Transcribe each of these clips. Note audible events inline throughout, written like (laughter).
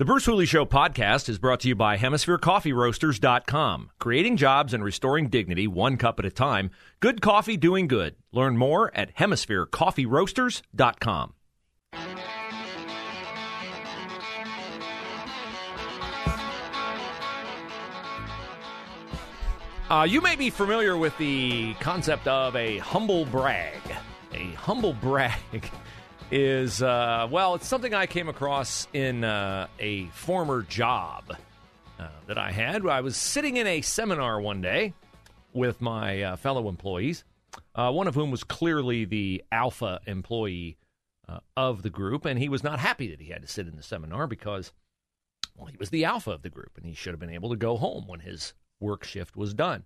The Bruce Hooley Show podcast is brought to you by HemisphereCoffeeRoasters.com. Creating jobs and restoring dignity one cup at a time. Good coffee doing good. Learn more at HemisphereCoffeeRoasters.com. Uh, you may be familiar with the concept of a humble brag. A humble (laughs) brag is, uh, well, it's something I came across in uh, a former job uh, that I had. I was sitting in a seminar one day with my uh, fellow employees, uh, one of whom was clearly the alpha employee of the group, and he was not happy that he had to sit in the seminar because, well, he was the alpha of the group, and he should have been able to go home when his work shift was done.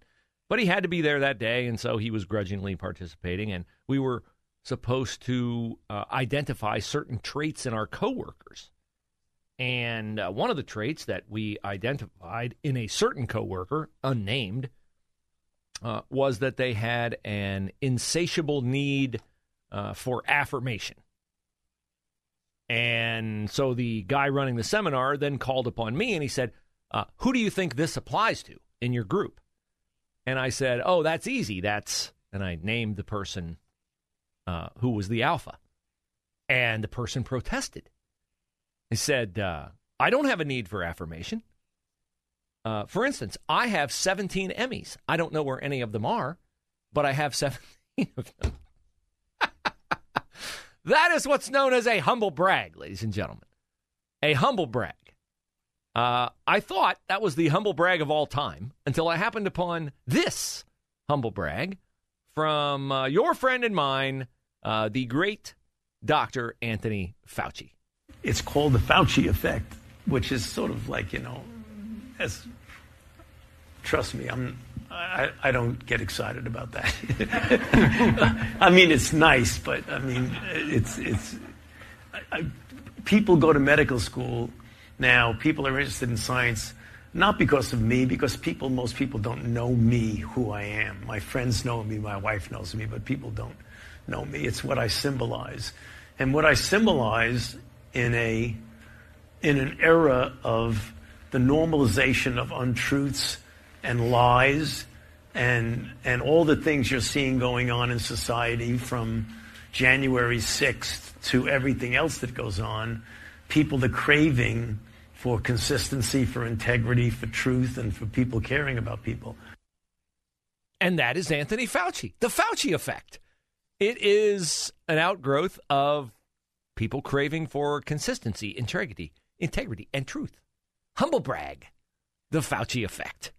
But he had to be there that day, and so he was grudgingly participating. And we were supposed to uh, identify certain traits in our coworkers. And uh, one of the traits that we identified in a certain coworker, unnamed, uh, was that they had an insatiable need uh, for affirmation. And so the guy running the seminar then called upon me and he said, uh, Who do you think this applies to? in your group? And I said, Oh, that's easy. That's, and I named the person uh, who was the alpha. And the person protested. He said, uh, I don't have a need for affirmation. Uh, for instance, I have 17 Emmys. I don't know where any of them are, but I have 17 of them. (laughs) that is what's known as a humble brag, ladies and gentlemen. A humble brag. Uh, I thought that was the humble brag of all time until I happened upon this humble brag from uh, your friend and mine, uh, the great Dr. Anthony Fauci. It's called the Fauci effect, which is sort of like, you know, as trust me, I'm I, I don't get excited about that. (laughs) I mean, it's nice, but I mean, it's it's I, I, people go to medical school now, people are interested in science not because of me, because people, most people don't know me, who I am. My friends know me, my wife knows me, but people don't know me. It's what I symbolize. And what I symbolize in a in an era of the normalization of untruths and lies and and all the things you're seeing going on in society from January 6th to everything else that goes on, people the craving for consistency, for integrity, for truth, and for people caring about people. And that is Anthony Fauci, the Fauci effect. It is an outgrowth of people craving for consistency, integrity, integrity, and truth. Humble brag, the Fauci effect.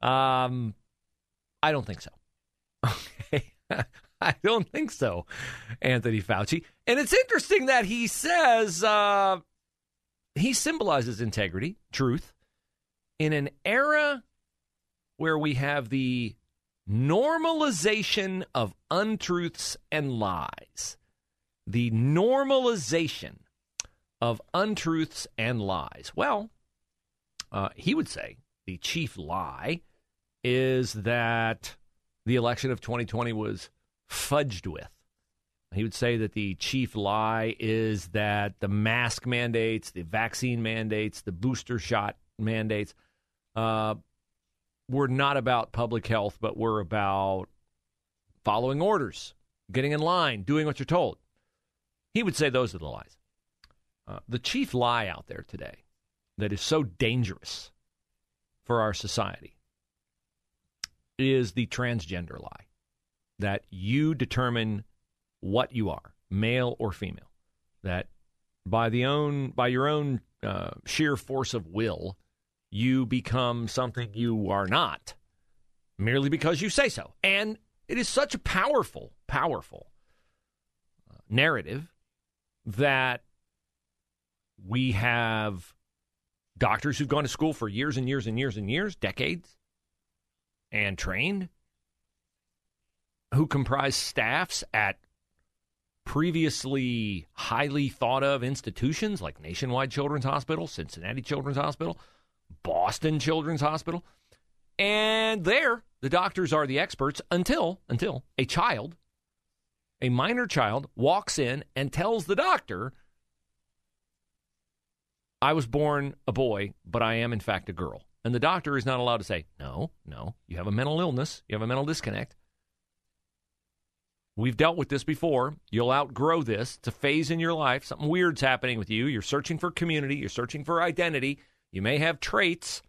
Um, I don't think so. (laughs) Okay. (laughs) I don't think so, Anthony Fauci. And it's interesting that he says uh, he symbolizes integrity, truth, in an era where we have the normalization of untruths and lies. The normalization of untruths and lies. Well, uh, he would say the chief lie is that the election of 2020 was fudged with. He would say that the chief lie is that the mask mandates, the vaccine mandates, the booster shot mandates uh, were not about public health, but were about following orders, getting in line, doing what you're told. He would say those are the lies. Uh, the chief lie out there today that is so dangerous for our society is the transgender lie that you determine what you are, male or female. That by the own by your own uh, sheer force of will, you become something you are not, merely because you say so. And it is such a powerful, powerful uh, narrative that we have doctors who've gone to school for years and years and years and years, decades, and trained, who comprise staffs at previously highly thought of institutions like Nationwide Children's Hospital, Cincinnati Children's Hospital, Boston Children's Hospital. And there, the doctors are the experts until until a child, a minor child walks in and tells the doctor, "I was born a boy, but I am in fact a girl." And the doctor is not allowed to say, "No, no, you have a mental illness, you have a mental disconnect." We've dealt with this before. You'll outgrow this. It's a phase in your life. Something weird's happening with you. You're searching for community. You're searching for identity. You may have traits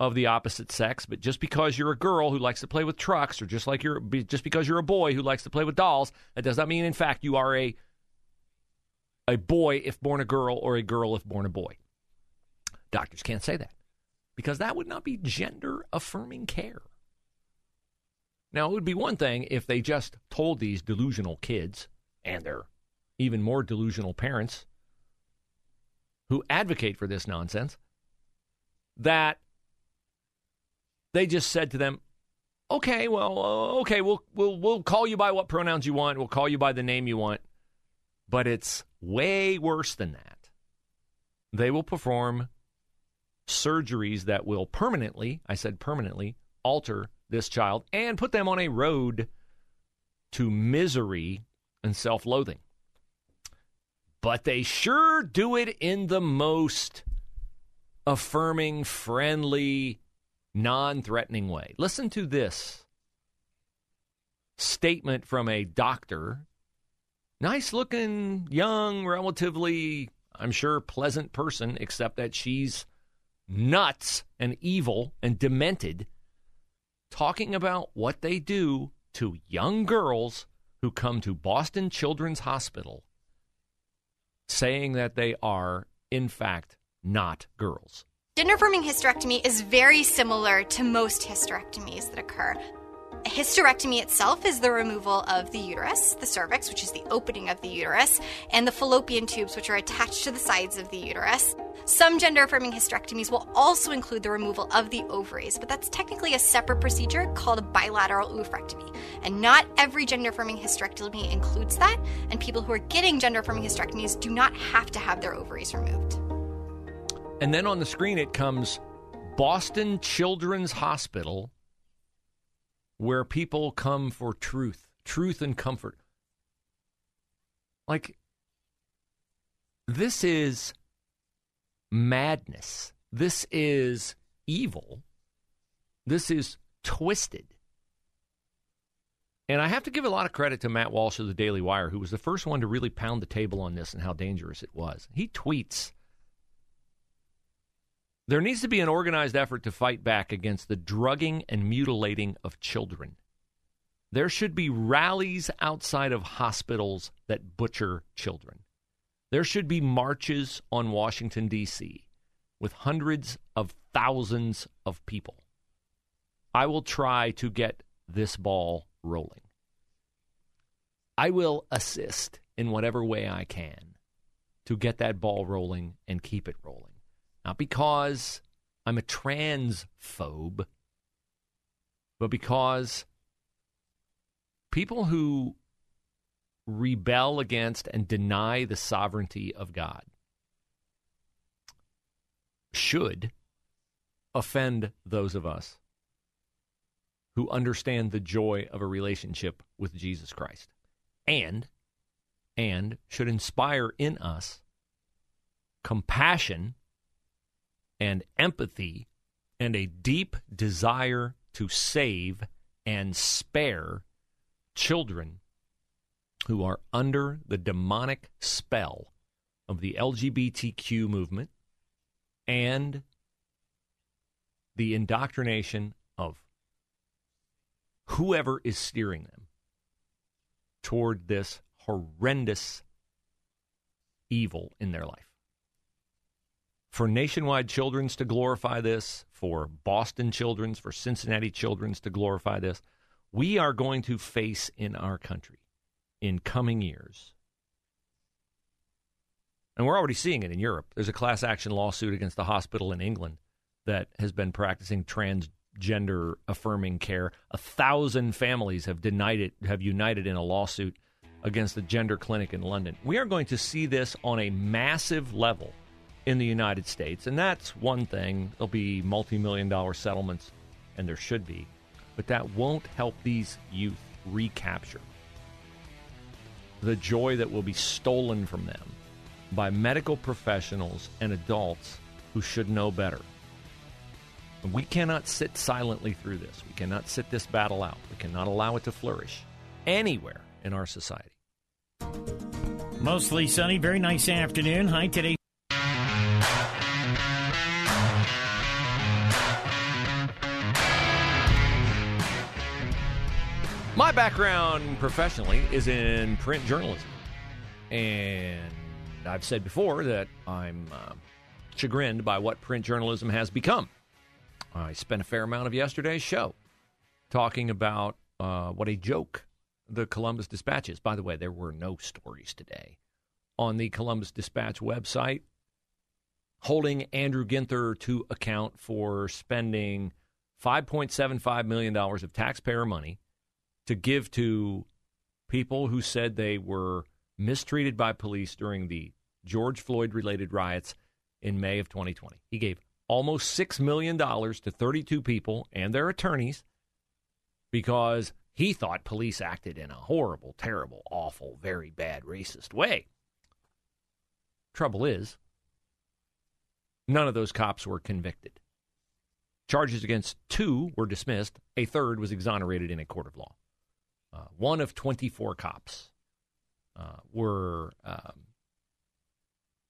of the opposite sex, but just because you're a girl who likes to play with trucks, or just like you're just because you're a boy who likes to play with dolls, that does not mean, in fact, you are a a boy if born a girl or a girl if born a boy. Doctors can't say that because that would not be gender affirming care. Now, it would be one thing if they just told these delusional kids and their even more delusional parents who advocate for this nonsense that they just said to them, "Okay, well, uh, okay, we'll we'll we'll call you by what pronouns you want. We'll call you by the name you want." But it's way worse than that. They will perform surgeries that will permanently, I said permanently, alter this child and put them on a road to misery and self loathing. But they sure do it in the most affirming, friendly, non threatening way. Listen to this statement from a doctor. Nice looking, young, relatively, I'm sure, pleasant person, except that she's nuts and evil and demented talking about what they do to young girls who come to Boston Children's Hospital saying that they are, in fact, not girls. Gender affirming hysterectomy is very similar to most hysterectomies that occur. Hysterectomy itself is the removal of the uterus, the cervix, which is the opening of the uterus, and the fallopian tubes, which are attached to the sides of the uterus. Some gender affirming hysterectomies will also include the removal of the ovaries, but that's technically a separate procedure called a bilateral oophorectomy. And not every gender affirming hysterectomy includes that, and people who are getting gender affirming hysterectomies do not have to have their ovaries removed. And then on the screen it comes Boston Children's Hospital where people come for truth, truth and comfort. Like, this is madness. This is evil. This is twisted. And I have to give a lot of credit to Matt Walsh of the Daily Wire, who was the first one to really pound the table on this and how dangerous it was. He tweets there needs to be an organized effort to fight back against the drugging and mutilating of children. There should be rallies outside of hospitals that butcher children. There should be marches on Washington, D.C., with hundreds of thousands of people. I will try to get this ball rolling. I will assist in whatever way I can to get that ball rolling and keep it rolling. Not because I'm a transphobe, but because people who rebel against and deny the sovereignty of God should offend those of us who understand the joy of a relationship with Jesus Christ and and should inspire in us compassion and empathy and a deep desire to save and spare children who are under the demonic spell of the LGBTQ movement and the indoctrination of whoever is steering them toward this horrendous evil in their life for Nationwide Children's to glorify this, for Boston Children's, for Cincinnati Children's to glorify this, we are going to face in our country in coming years And we're already seeing it in Europe. There's a class action lawsuit against the hospital in England that has been practicing transgender affirming care. A thousand families have denied it, have united in a lawsuit against the gender clinic in London. We are going to see this on a massive level in the United States, and that's one thing. There'll be multi million dollar settlements, and there should be, but that won't help these youth recapture the joy that will be stolen from them by medical professionals and adults who should know better. We cannot sit silently through this. We cannot sit this battle out. We cannot allow it to flourish anywhere in our society. Mostly sunny, very nice afternoon. Hi, today. My background professionally is in print journalism. And I've said before that I'm uh, chagrined by what print journalism has become. I spent a fair amount of yesterday's show talking about uh, what a joke the Columbus Dispatch is. By the way, there were no stories today on the Columbus Dispatch website holding Andrew Ginther to account for spending $5.75 million of taxpayer money to give to people who said they were mistreated by police during the George Floyd related riots in May of 2020. He gave almost $6 million to 32 people and their attorneys because he thought police acted in a horrible, terrible, awful, very bad, racist way. Trouble is, none of those cops were convicted. Charges against two were dismissed, a third was exonerated in a court of law. Uh, one of 24 cops uh, were um,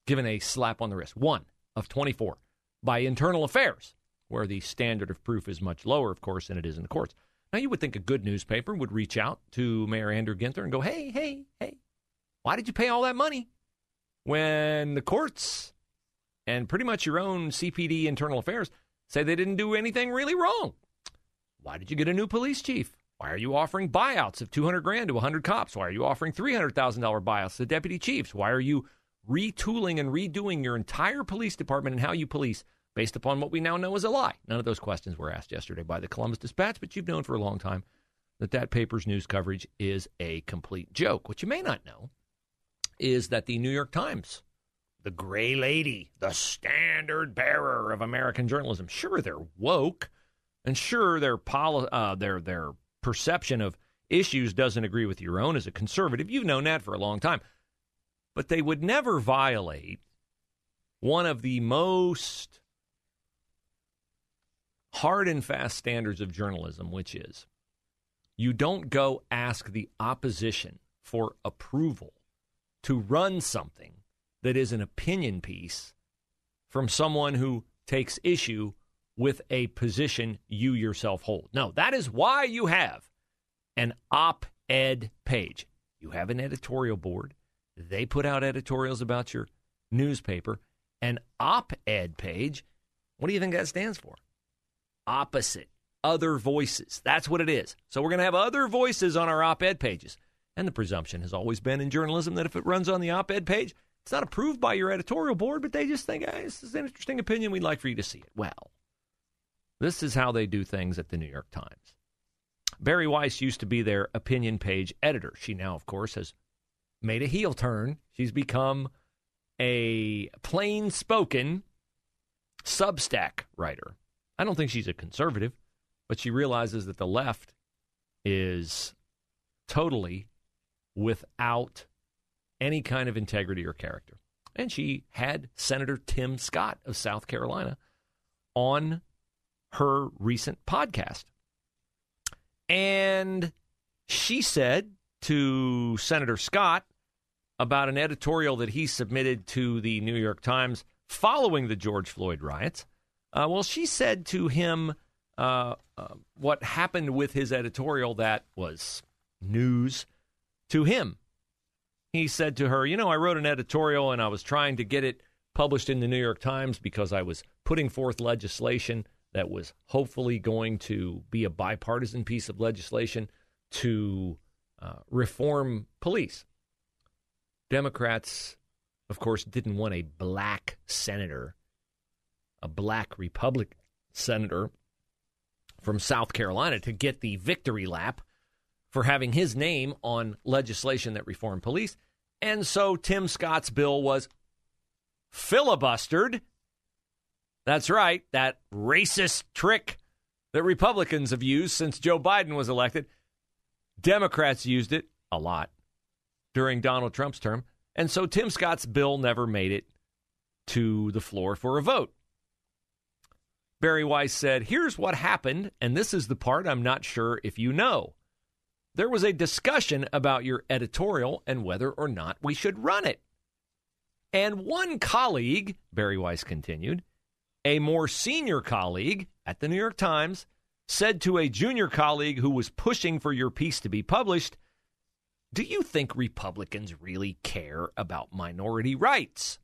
given a slap on the wrist. One of 24 by internal affairs, where the standard of proof is much lower, of course, than it is in the courts. Now, you would think a good newspaper would reach out to Mayor Andrew Ginther and go, hey, hey, hey, why did you pay all that money when the courts and pretty much your own CPD internal affairs say they didn't do anything really wrong? Why did you get a new police chief? Why are you offering buyouts of 200 grand to 100 cops? Why are you offering $300,000 buyouts to deputy chiefs? Why are you retooling and redoing your entire police department and how you police based upon what we now know is a lie? None of those questions were asked yesterday by the Columbus Dispatch, but you've known for a long time that that paper's news coverage is a complete joke. What you may not know is that the New York Times, the gray lady, the standard bearer of American journalism, sure they're woke, and sure their poli- uh, their perception of issues doesn't agree with your own as a conservative. You've known that for a long time. But they would never violate one of the most hard and fast standards of journalism, which is you don't go ask the opposition for approval to run something that is an opinion piece from someone who takes issue with a position you yourself hold. No, that is why you have an op ed page. You have an editorial board, they put out editorials about your newspaper. An op ed page, what do you think that stands for? Opposite, other voices. That's what it is. So we're going to have other voices on our op ed pages. And the presumption has always been in journalism that if it runs on the op ed page, it's not approved by your editorial board, but they just think, hey, this is an interesting opinion. We'd like for you to see it. Well, this is how they do things at the New York Times. Bari Weiss used to be their opinion page editor. She now, of course, has made a heel turn. She's become a plain spoken Substack writer. I don't think she's a conservative, but she realizes that the left is totally without any kind of integrity or character. And she had Senator Tim Scott of South Carolina on her recent podcast. And she said to Senator Scott about an editorial that he submitted to the New York Times following the George Floyd riots. Uh, well, she said to him uh, uh, what happened with his editorial that was news to him. He said to her, You know, I wrote an editorial and I was trying to get it published in the New York Times because I was putting forth legislation that was hopefully going to be a bipartisan piece of legislation to uh, reform police. Democrats of course, didn't want a black senator, a black Republican senator from South Carolina to get the victory lap for having his name on legislation that reformed police. And so Tim Scott's bill was filibustered. That's right, that racist trick that Republicans have used since Joe Biden was elected. Democrats used it a lot during Donald Trump's term. And so Tim Scott's bill never made it to the floor for a vote. Bari Weiss said, Here's what happened, and this is the part I'm not sure if you know. There was a discussion about your editorial and whether or not we should run it. And one colleague, Bari Weiss continued, a more senior colleague at the New York Times, said to a junior colleague who was pushing for your piece to be published, Do you think Republicans really care about minority rights?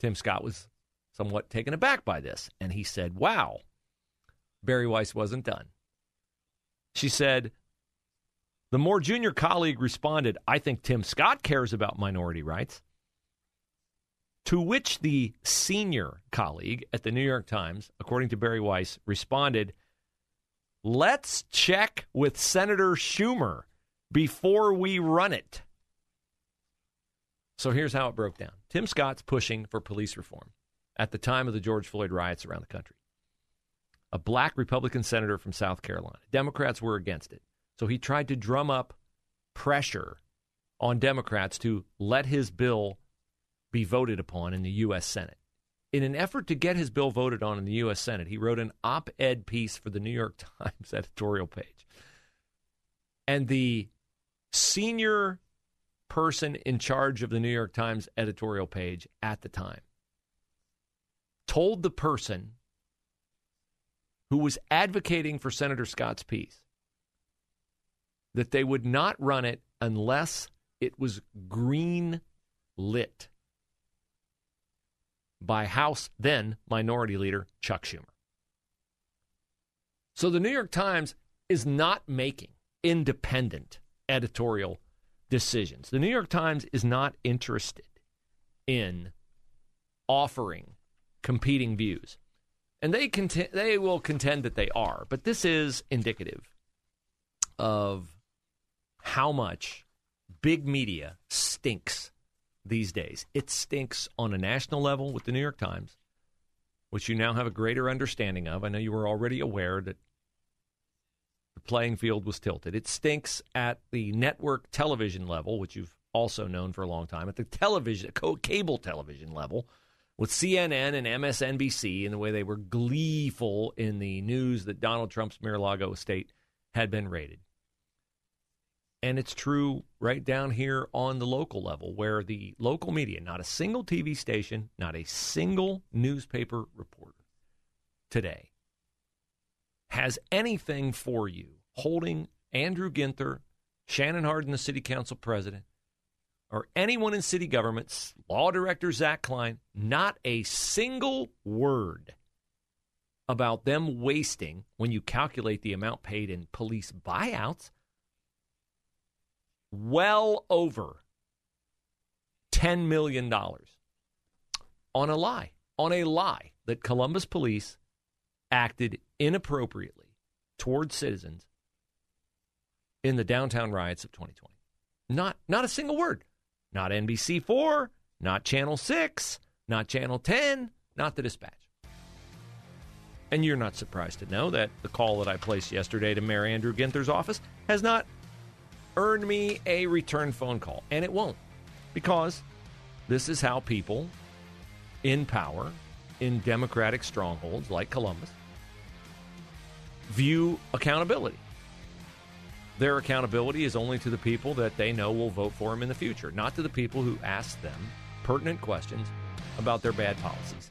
Tim Scott was somewhat taken aback by this, and he said, Wow. Bari Weiss wasn't done. She said, The more junior colleague responded, I think Tim Scott cares about minority rights. To which the senior colleague at the New York Times, according to Bari Weiss, responded, Let's check with Senator Schumer before we run it. So here's how it broke down Tim Scott's pushing for police reform at the time of the George Floyd riots around the country. A black Republican senator from South Carolina. Democrats were against it. So he tried to drum up pressure on Democrats to let his bill be voted upon in the U.S. Senate. In an effort to get his bill voted on in the U.S. Senate, he wrote an op ed piece for the New York (laughs) Times editorial page. And the senior person in charge of the New York Times editorial page at the time told the person who was advocating for Senator Scott's piece that they would not run it unless it was green lit by House then Minority Leader Chuck Schumer. So the New York Times is not making independent editorial decisions. The New York Times is not interested in offering competing views. And they contend, they will contend that they are, but this is indicative of how much big media stinks these days. It stinks on a national level with the New York Times, which you now have a greater understanding of. I know you were already aware that the playing field was tilted. It stinks at the network television level, which you've also known for a long time, at the television, cable television level, with CNN and MSNBC and the way they were gleeful in the news that Donald Trump's Mar-a-Lago estate had been raided. And it's true right down here on the local level, where the local media, not a single TV station, not a single newspaper reporter today, has anything for you holding Andrew Ginther, Shannon Hardin, the city council president, or anyone in city governments, law director Zach Klein, not a single word about them wasting, when you calculate the amount paid in police buyouts, well over $10 million on a lie, on a lie that Columbus police acted inappropriately towards citizens in the downtown riots of 2020. Not, not a single word. Not NBC4, not Channel 6, not Channel 10, not the dispatch. And you're not surprised to know that the call that I placed yesterday to Mayor Andrew Ginther's office has not earned me a return phone call. And it won't. Because this is how people in power, in democratic strongholds like Columbus, view accountability. Their accountability is only to the people that they know will vote for them in the future, not to the people who ask them pertinent questions about their bad policies.